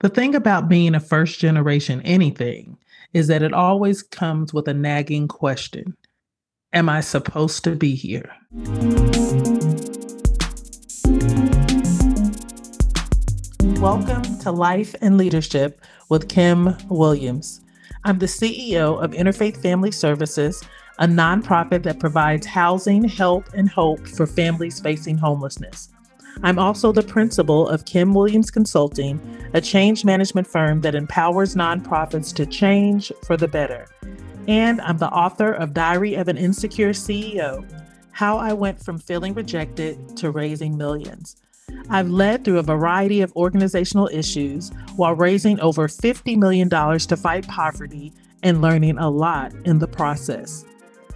The thing about being a first generation anything is that it always comes with a nagging question Am I supposed to be here? Welcome to Life and Leadership with Kim Williams. I'm the CEO of Interfaith Family Services, a nonprofit that provides housing, help, and hope for families facing homelessness. I'm also the principal of Kim Williams Consulting, a change management firm that empowers nonprofits to change for the better. And I'm the author of Diary of an Insecure CEO How I Went from Feeling Rejected to Raising Millions. I've led through a variety of organizational issues while raising over $50 million to fight poverty and learning a lot in the process.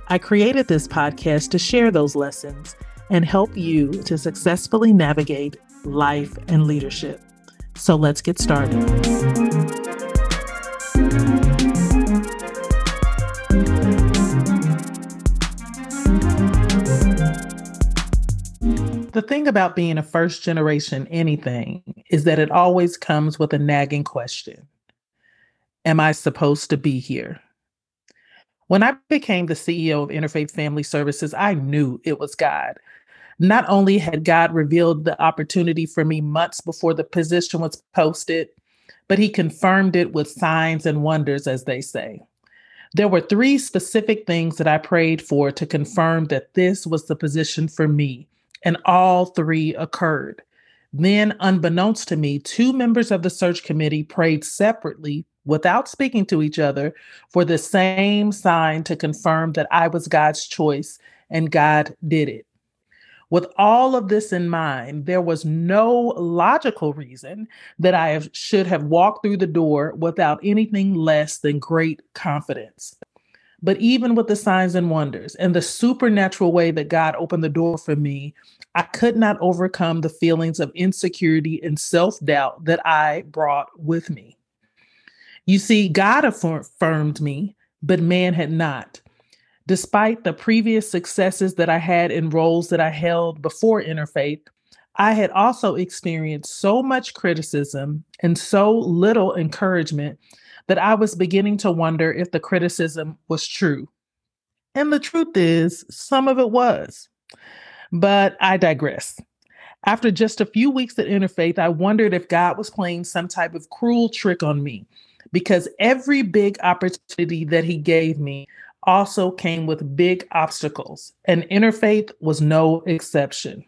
I created this podcast to share those lessons and help you to successfully navigate life and leadership. So let's get started. The thing about being a first generation anything is that it always comes with a nagging question Am I supposed to be here? When I became the CEO of Interfaith Family Services, I knew it was God not only had God revealed the opportunity for me months before the position was posted, but he confirmed it with signs and wonders, as they say. There were three specific things that I prayed for to confirm that this was the position for me, and all three occurred. Then, unbeknownst to me, two members of the search committee prayed separately without speaking to each other for the same sign to confirm that I was God's choice, and God did it. With all of this in mind, there was no logical reason that I have, should have walked through the door without anything less than great confidence. But even with the signs and wonders and the supernatural way that God opened the door for me, I could not overcome the feelings of insecurity and self doubt that I brought with me. You see, God affirmed me, but man had not. Despite the previous successes that I had in roles that I held before Interfaith, I had also experienced so much criticism and so little encouragement that I was beginning to wonder if the criticism was true. And the truth is, some of it was. But I digress. After just a few weeks at Interfaith, I wondered if God was playing some type of cruel trick on me because every big opportunity that He gave me also came with big obstacles, and interfaith was no exception.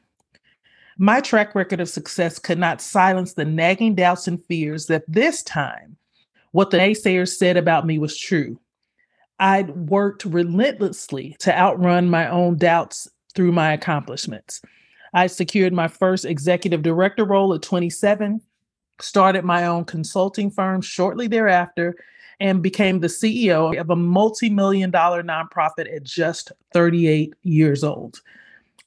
My track record of success could not silence the nagging doubts and fears that this time what the naysayers said about me was true. I'd worked relentlessly to outrun my own doubts through my accomplishments. I secured my first executive director role at 27, started my own consulting firm shortly thereafter, and became the CEO of a multi million dollar nonprofit at just 38 years old.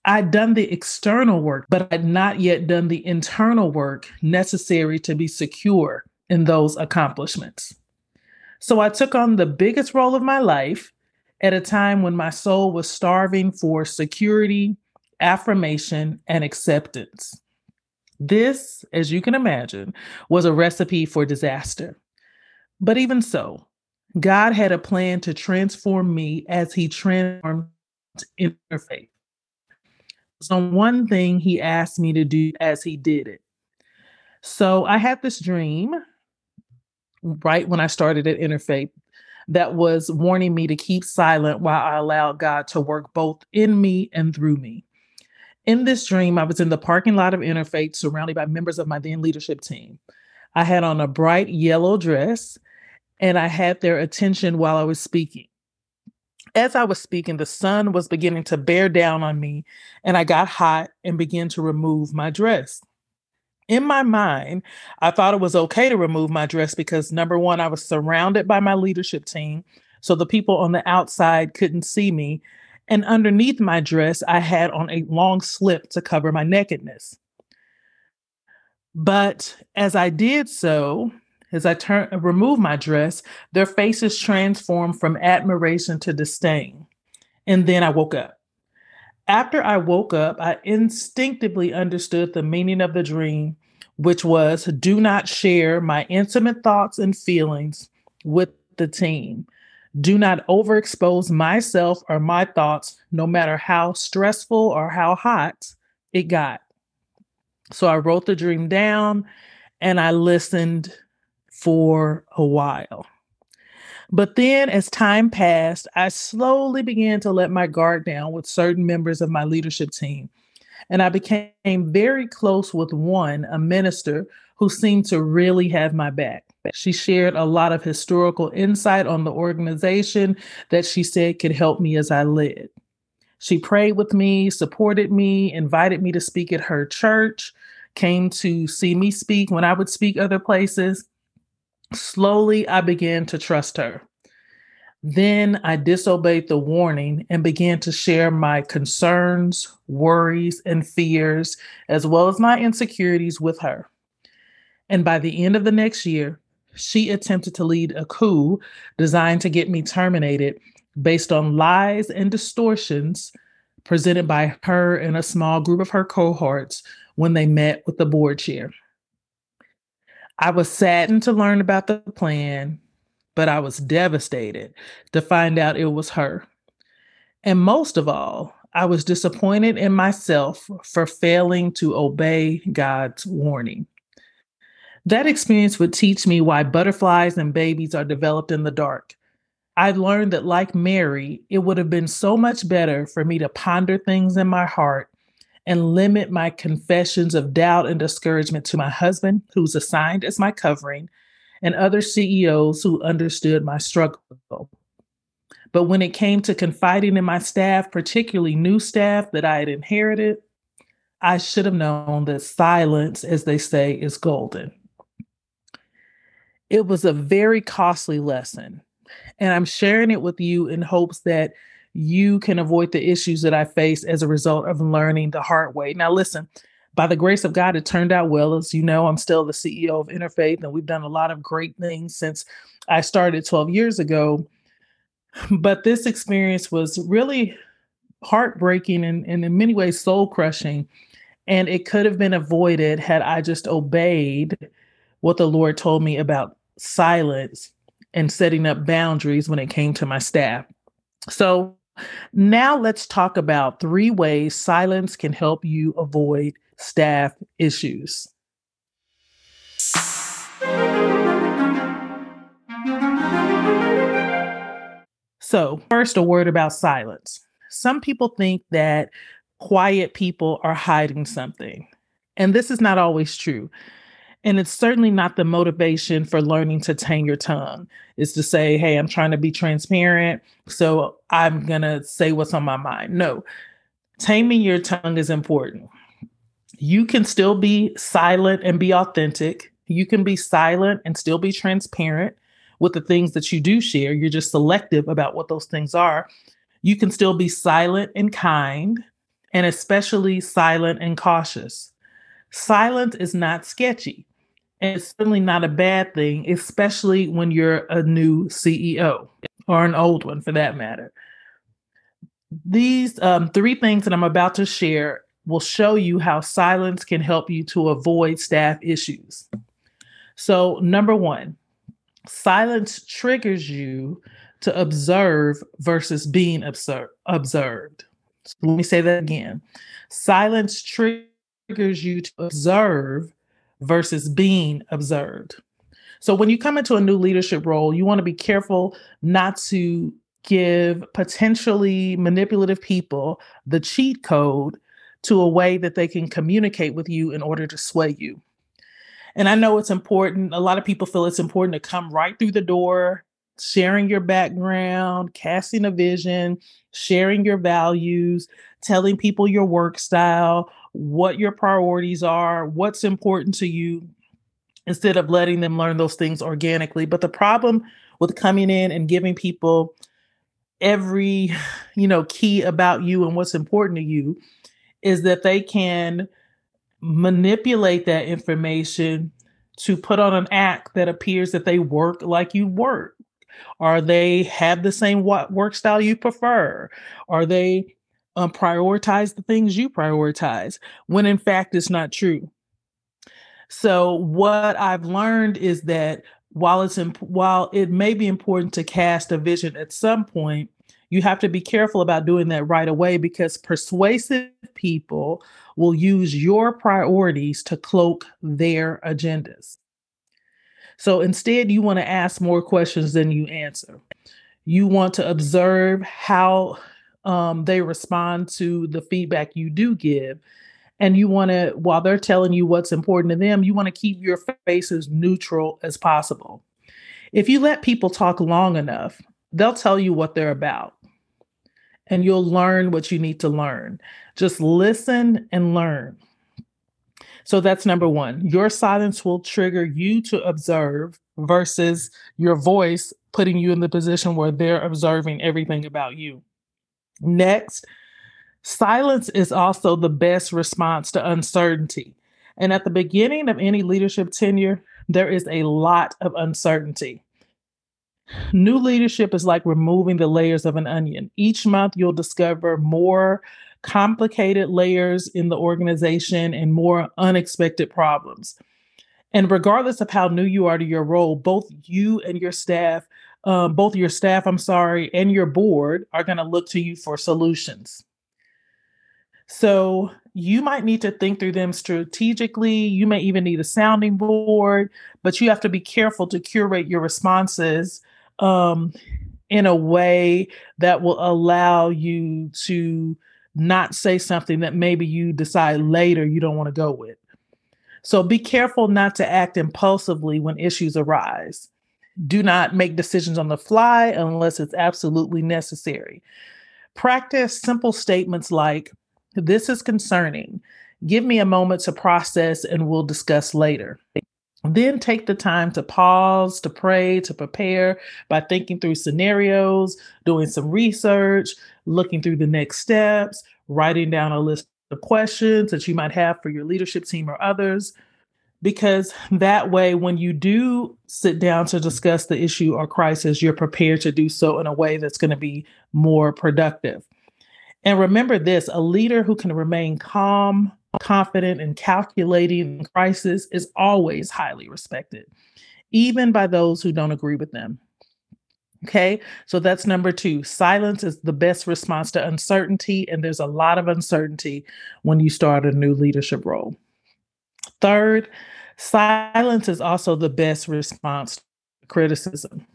I'd done the external work, but I'd not yet done the internal work necessary to be secure in those accomplishments. So I took on the biggest role of my life at a time when my soul was starving for security, affirmation, and acceptance. This, as you can imagine, was a recipe for disaster. But even so, God had a plan to transform me as He transformed interfaith. So, one thing He asked me to do as He did it. So, I had this dream right when I started at Interfaith that was warning me to keep silent while I allowed God to work both in me and through me. In this dream, I was in the parking lot of Interfaith surrounded by members of my then leadership team. I had on a bright yellow dress and I had their attention while I was speaking. As I was speaking, the sun was beginning to bear down on me, and I got hot and began to remove my dress. In my mind, I thought it was okay to remove my dress because number one, I was surrounded by my leadership team, so the people on the outside couldn't see me. And underneath my dress, I had on a long slip to cover my nakedness. But as I did so, as I turn remove my dress, their faces transformed from admiration to disdain. And then I woke up. After I woke up, I instinctively understood the meaning of the dream, which was do not share my intimate thoughts and feelings with the team. Do not overexpose myself or my thoughts, no matter how stressful or how hot it got. So I wrote the dream down and I listened for a while. But then, as time passed, I slowly began to let my guard down with certain members of my leadership team. And I became very close with one, a minister, who seemed to really have my back. She shared a lot of historical insight on the organization that she said could help me as I led. She prayed with me, supported me, invited me to speak at her church, came to see me speak when I would speak other places. Slowly, I began to trust her. Then I disobeyed the warning and began to share my concerns, worries, and fears, as well as my insecurities with her. And by the end of the next year, she attempted to lead a coup designed to get me terminated based on lies and distortions presented by her and a small group of her cohorts when they met with the board chair. I was saddened to learn about the plan, but I was devastated to find out it was her. And most of all, I was disappointed in myself for failing to obey God's warning. That experience would teach me why butterflies and babies are developed in the dark. I learned that, like Mary, it would have been so much better for me to ponder things in my heart and limit my confessions of doubt and discouragement to my husband, who's assigned as my covering, and other CEOs who understood my struggle. But when it came to confiding in my staff, particularly new staff that I had inherited, I should have known that silence, as they say, is golden. It was a very costly lesson. And I'm sharing it with you in hopes that you can avoid the issues that I face as a result of learning the hard way. Now, listen, by the grace of God, it turned out well. As you know, I'm still the CEO of Interfaith, and we've done a lot of great things since I started 12 years ago. But this experience was really heartbreaking and, and in many ways soul crushing. And it could have been avoided had I just obeyed what the Lord told me about silence and setting up boundaries when it came to my staff. So now let's talk about three ways silence can help you avoid staff issues. So, first, a word about silence. Some people think that quiet people are hiding something, and this is not always true. And it's certainly not the motivation for learning to tame your tongue, is to say, hey, I'm trying to be transparent. So I'm going to say what's on my mind. No, taming your tongue is important. You can still be silent and be authentic. You can be silent and still be transparent with the things that you do share. You're just selective about what those things are. You can still be silent and kind, and especially silent and cautious. Silence is not sketchy. And it's certainly not a bad thing, especially when you're a new CEO or an old one for that matter. These um, three things that I'm about to share will show you how silence can help you to avoid staff issues. So, number one, silence triggers you to observe versus being observe, observed. So let me say that again. Silence triggers you to observe versus being observed. So when you come into a new leadership role, you want to be careful not to give potentially manipulative people the cheat code to a way that they can communicate with you in order to sway you. And I know it's important. A lot of people feel it's important to come right through the door, sharing your background, casting a vision, sharing your values, telling people your work style, what your priorities are, what's important to you, instead of letting them learn those things organically. But the problem with coming in and giving people every, you know, key about you and what's important to you is that they can manipulate that information to put on an act that appears that they work like you work Are they have the same work style you prefer Are they um, prioritize the things you prioritize when in fact it's not true. So what I've learned is that while it's imp- while it may be important to cast a vision at some point, you have to be careful about doing that right away because persuasive people will use your priorities to cloak their agendas. So instead, you want to ask more questions than you answer. You want to observe how um, they respond to the feedback you do give. And you want to while they're telling you what's important to them you want to keep your face as neutral as possible. If you let people talk long enough they'll tell you what they're about. And you'll learn what you need to learn. Just listen and learn. So that's number one. Your silence will trigger you to observe versus your voice putting you in the position where they're observing everything about you next Silence is also the best response to uncertainty. And at the beginning of any leadership tenure, there is a lot of uncertainty. New leadership is like removing the layers of an onion. Each month, you'll discover more complicated layers in the organization and more unexpected problems. And regardless of how new you are to your role, both you and your staff, um, both your staff, I'm sorry, and your board are going to look to you for solutions. So you might need to think through them strategically. You may even need a sounding board, but you have to be careful to curate your responses um, in a way that will allow you to not say something that maybe you decide later you don't want to go with. So be careful not to act impulsively when issues arise. Do not make decisions on the fly unless it's absolutely necessary. Practice simple statements like, this is concerning. Give me a moment to process and we'll discuss later. Then take the time to pause, to pray, to prepare by thinking through scenarios, doing some research, looking through the next steps, writing down a list of questions that you might have for your leadership team or others. Because that way, when you do sit down to discuss the issue or crisis, you're prepared to do so in a way that's going to be more productive. And remember this a leader who can remain calm, confident, and calculating in crisis is always highly respected, even by those who don't agree with them. Okay, so that's number two. Silence is the best response to uncertainty, and there's a lot of uncertainty when you start a new leadership role. Third, silence is also the best response to criticism.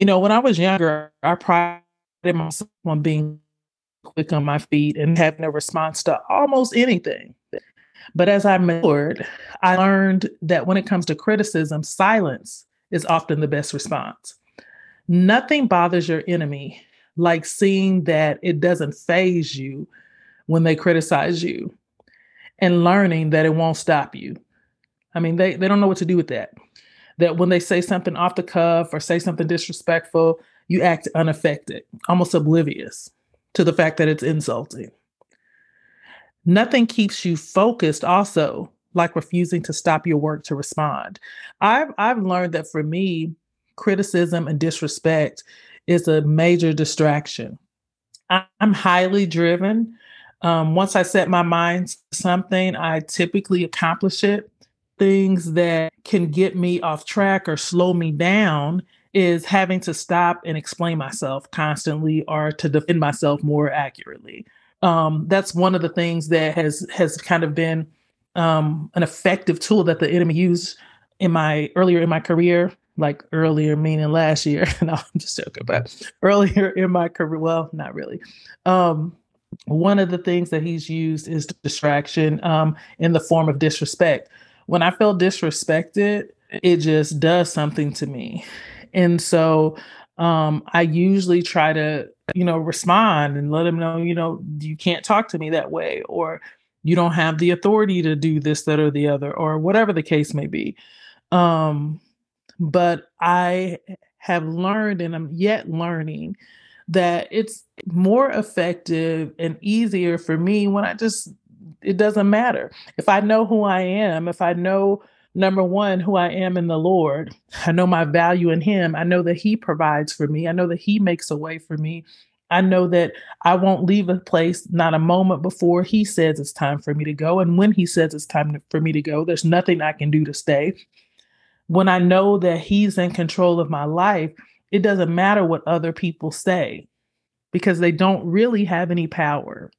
You know, when I was younger, I prided myself on being quick on my feet and having a response to almost anything. But as I matured, I learned that when it comes to criticism, silence is often the best response. Nothing bothers your enemy like seeing that it doesn't faze you when they criticize you and learning that it won't stop you. I mean, they, they don't know what to do with that. That when they say something off the cuff or say something disrespectful, you act unaffected, almost oblivious to the fact that it's insulting. Nothing keeps you focused also like refusing to stop your work to respond. I've I've learned that for me, criticism and disrespect is a major distraction. I'm highly driven. Um, once I set my mind to something, I typically accomplish it. Things that can get me off track or slow me down is having to stop and explain myself constantly or to defend myself more accurately. Um, that's one of the things that has has kind of been um, an effective tool that the enemy used in my earlier in my career, like earlier meaning last year. no, I'm just joking, but earlier in my career, well, not really. Um, one of the things that he's used is distraction um, in the form of disrespect. When I feel disrespected, it just does something to me. And so um, I usually try to, you know, respond and let him know, you know, you can't talk to me that way, or you don't have the authority to do this, that, or the other, or whatever the case may be. Um, but I have learned and I'm yet learning that it's more effective and easier for me when I just, it doesn't matter. If I know who I am, if I know number one, who I am in the Lord. I know my value in Him. I know that He provides for me. I know that He makes a way for me. I know that I won't leave a place not a moment before he says it's time for me to go. And when he says it's time for me to go, there's nothing I can do to stay. When I know that he's in control of my life, it doesn't matter what other people say because they don't really have any power.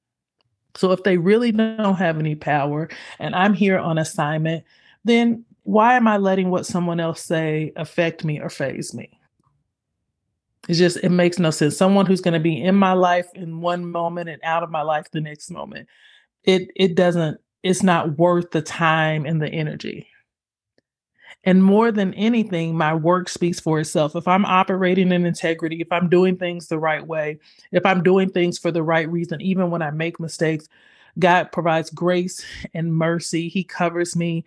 So if they really don't have any power and I'm here on assignment, then why am I letting what someone else say affect me or faze me? It's just, it makes no sense. Someone who's going to be in my life in one moment and out of my life the next moment. It it doesn't, it's not worth the time and the energy. And more than anything, my work speaks for itself. If I'm operating in integrity, if I'm doing things the right way, if I'm doing things for the right reason, even when I make mistakes, God provides grace and mercy. He covers me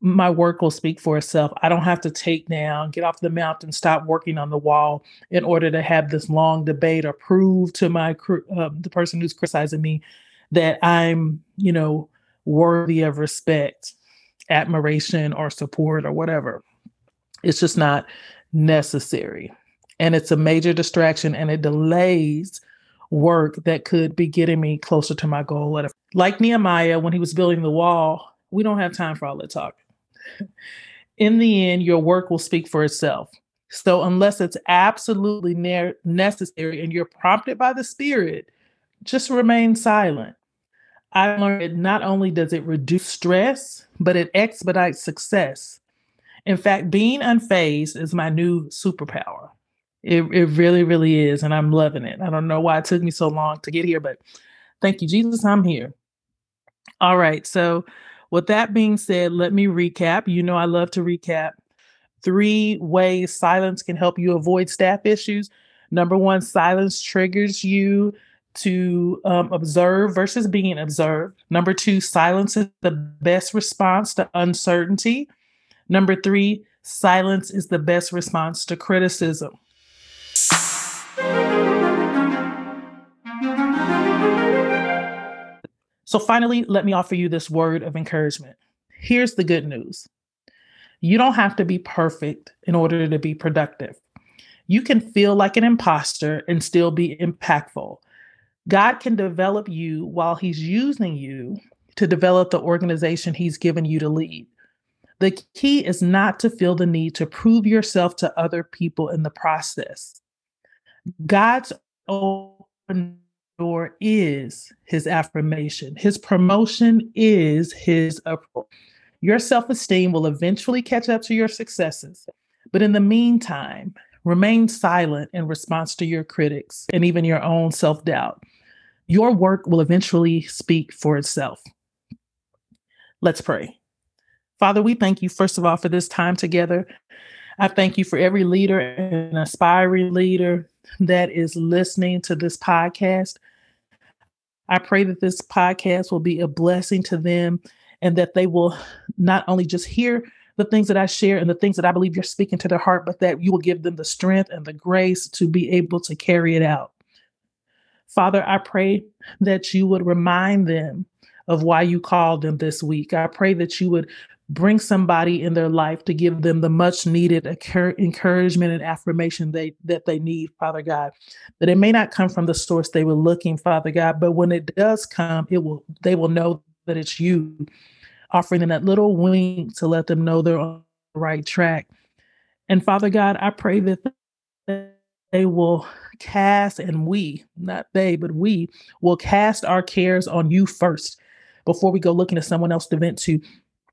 my work will speak for itself. I don't have to take down, get off the mountain, and stop working on the wall in order to have this long debate or prove to my uh, the person who's criticizing me that I'm, you know, worthy of respect, admiration, or support or whatever. It's just not necessary. And it's a major distraction and it delays work that could be getting me closer to my goal. Like Nehemiah, when he was building the wall, we don't have time for all that talk in the end, your work will speak for itself. So, unless it's absolutely ne- necessary and you're prompted by the Spirit, just remain silent. I learned not only does it reduce stress, but it expedites success. In fact, being unfazed is my new superpower. It, it really, really is. And I'm loving it. I don't know why it took me so long to get here, but thank you, Jesus, I'm here. All right. So, with that being said, let me recap. You know, I love to recap. Three ways silence can help you avoid staff issues. Number one, silence triggers you to um, observe versus being observed. Number two, silence is the best response to uncertainty. Number three, silence is the best response to criticism. So, finally, let me offer you this word of encouragement. Here's the good news you don't have to be perfect in order to be productive. You can feel like an imposter and still be impactful. God can develop you while He's using you to develop the organization He's given you to lead. The key is not to feel the need to prove yourself to other people in the process. God's open door is his affirmation. His promotion is his approval. Your self esteem will eventually catch up to your successes. But in the meantime, remain silent in response to your critics and even your own self doubt. Your work will eventually speak for itself. Let's pray. Father, we thank you, first of all, for this time together. I thank you for every leader and aspiring leader that is listening to this podcast. I pray that this podcast will be a blessing to them and that they will not only just hear the things that I share and the things that I believe you're speaking to their heart, but that you will give them the strength and the grace to be able to carry it out. Father, I pray that you would remind them of why you called them this week. I pray that you would bring somebody in their life to give them the much needed encouragement and affirmation they that they need father god that it may not come from the source they were looking father god but when it does come it will they will know that it's you offering them that little wink to let them know they're on the right track and father god i pray that they will cast and we not they but we will cast our cares on you first before we go looking at someone else to vent to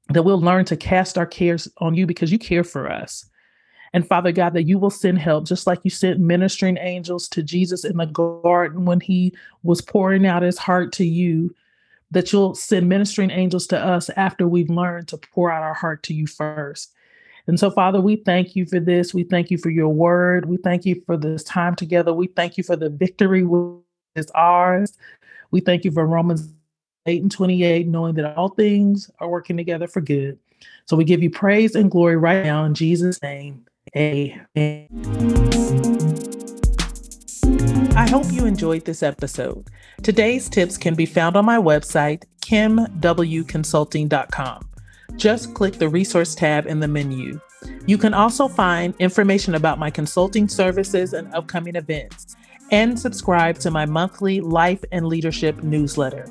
that we'll learn to cast our cares on you because you care for us. And Father God, that you will send help, just like you sent ministering angels to Jesus in the garden when he was pouring out his heart to you, that you'll send ministering angels to us after we've learned to pour out our heart to you first. And so, Father, we thank you for this. We thank you for your word. We thank you for this time together. We thank you for the victory which is ours. We thank you for Romans 8 and 28, knowing that all things are working together for good. So we give you praise and glory right now in Jesus' name. Amen. I hope you enjoyed this episode. Today's tips can be found on my website, kimwconsulting.com. Just click the resource tab in the menu. You can also find information about my consulting services and upcoming events and subscribe to my monthly life and leadership newsletter.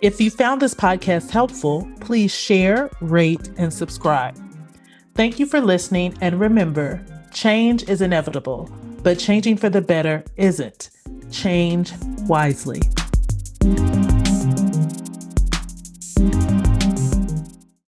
If you found this podcast helpful, please share, rate, and subscribe. Thank you for listening, and remember change is inevitable, but changing for the better isn't. Change wisely.